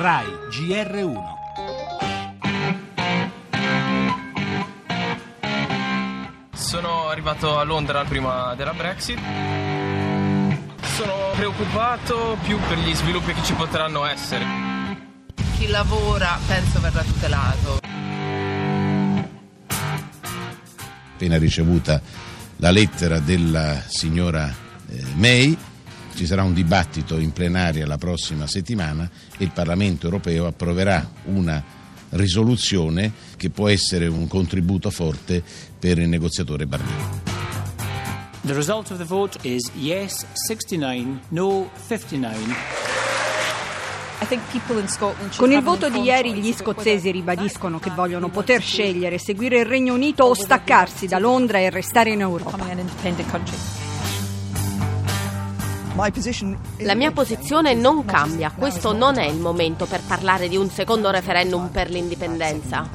RAI GR1 Sono arrivato a Londra prima della Brexit. Sono preoccupato più per gli sviluppi che ci potranno essere. Chi lavora penso verrà tutelato. Appena ricevuta la lettera della signora eh, May, ci sarà un dibattito in plenaria la prossima settimana e il Parlamento europeo approverà una risoluzione che può essere un contributo forte per il negoziatore Barnier. The result of the vote is yes 69, no 59. Con il voto di ieri gli scozzesi ribadiscono che vogliono poter scegliere seguire il Regno Unito o staccarsi da Londra e restare in Europa. La mia posizione non cambia. Questo non è il momento per parlare di un secondo referendum per l'indipendenza.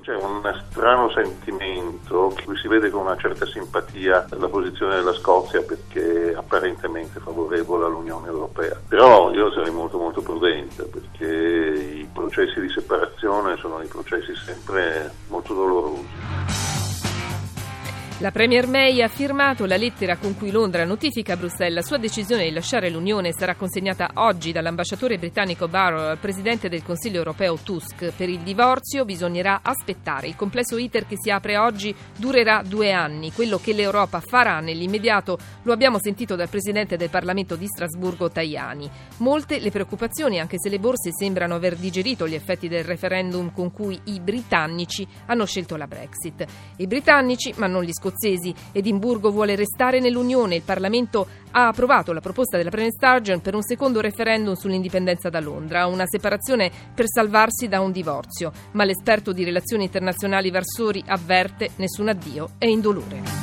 C'è un strano sentimento che si vede con una certa simpatia la posizione della Scozia perché è apparentemente favorevole all'Unione Europea. Però io sarei molto molto prudente perché i processi di separazione sono dei processi sempre molto dolorosi. La Premier May ha firmato la lettera con cui Londra notifica a Bruxelles la sua decisione di lasciare l'Unione sarà consegnata oggi dall'ambasciatore britannico Barrow al presidente del Consiglio europeo Tusk. Per il divorzio bisognerà aspettare. Il complesso iter che si apre oggi durerà due anni. Quello che l'Europa farà nell'immediato lo abbiamo sentito dal presidente del Parlamento di Strasburgo Tajani. Molte le preoccupazioni, anche se le borse sembrano aver digerito gli effetti del referendum con cui i britannici hanno scelto la Brexit. I britannici, ma non gli scozzesi, scozzesi. Edimburgo vuole restare nell'Unione. Il Parlamento ha approvato la proposta della Premier Sturgeon per un secondo referendum sull'indipendenza da Londra, una separazione per salvarsi da un divorzio. Ma l'esperto di relazioni internazionali Varsori avverte nessun addio è indolore.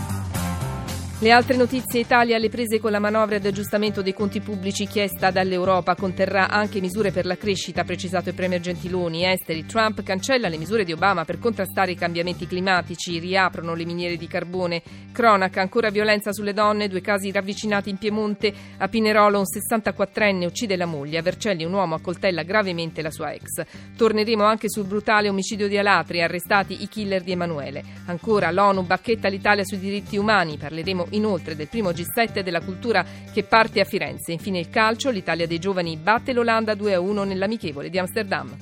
Le altre notizie Italia alle prese con la manovra di aggiustamento dei conti pubblici chiesta dall'Europa conterrà anche misure per la crescita, precisato il Premier Gentiloni. Esteri, Trump cancella le misure di Obama per contrastare i cambiamenti climatici, riaprono le miniere di carbone. Cronaca, ancora violenza sulle donne, due casi ravvicinati in Piemonte. A Pinerolo un 64enne uccide la moglie, a Vercelli un uomo accoltella gravemente la sua ex. Torneremo anche sul brutale omicidio di Alatri, arrestati i killer di Emanuele. Ancora l'ONU bacchetta l'Italia sui diritti umani, parleremo inoltre del primo G7 della cultura che parte a Firenze. Infine il calcio, l'Italia dei giovani batte l'Olanda 2-1 nell'amichevole di Amsterdam.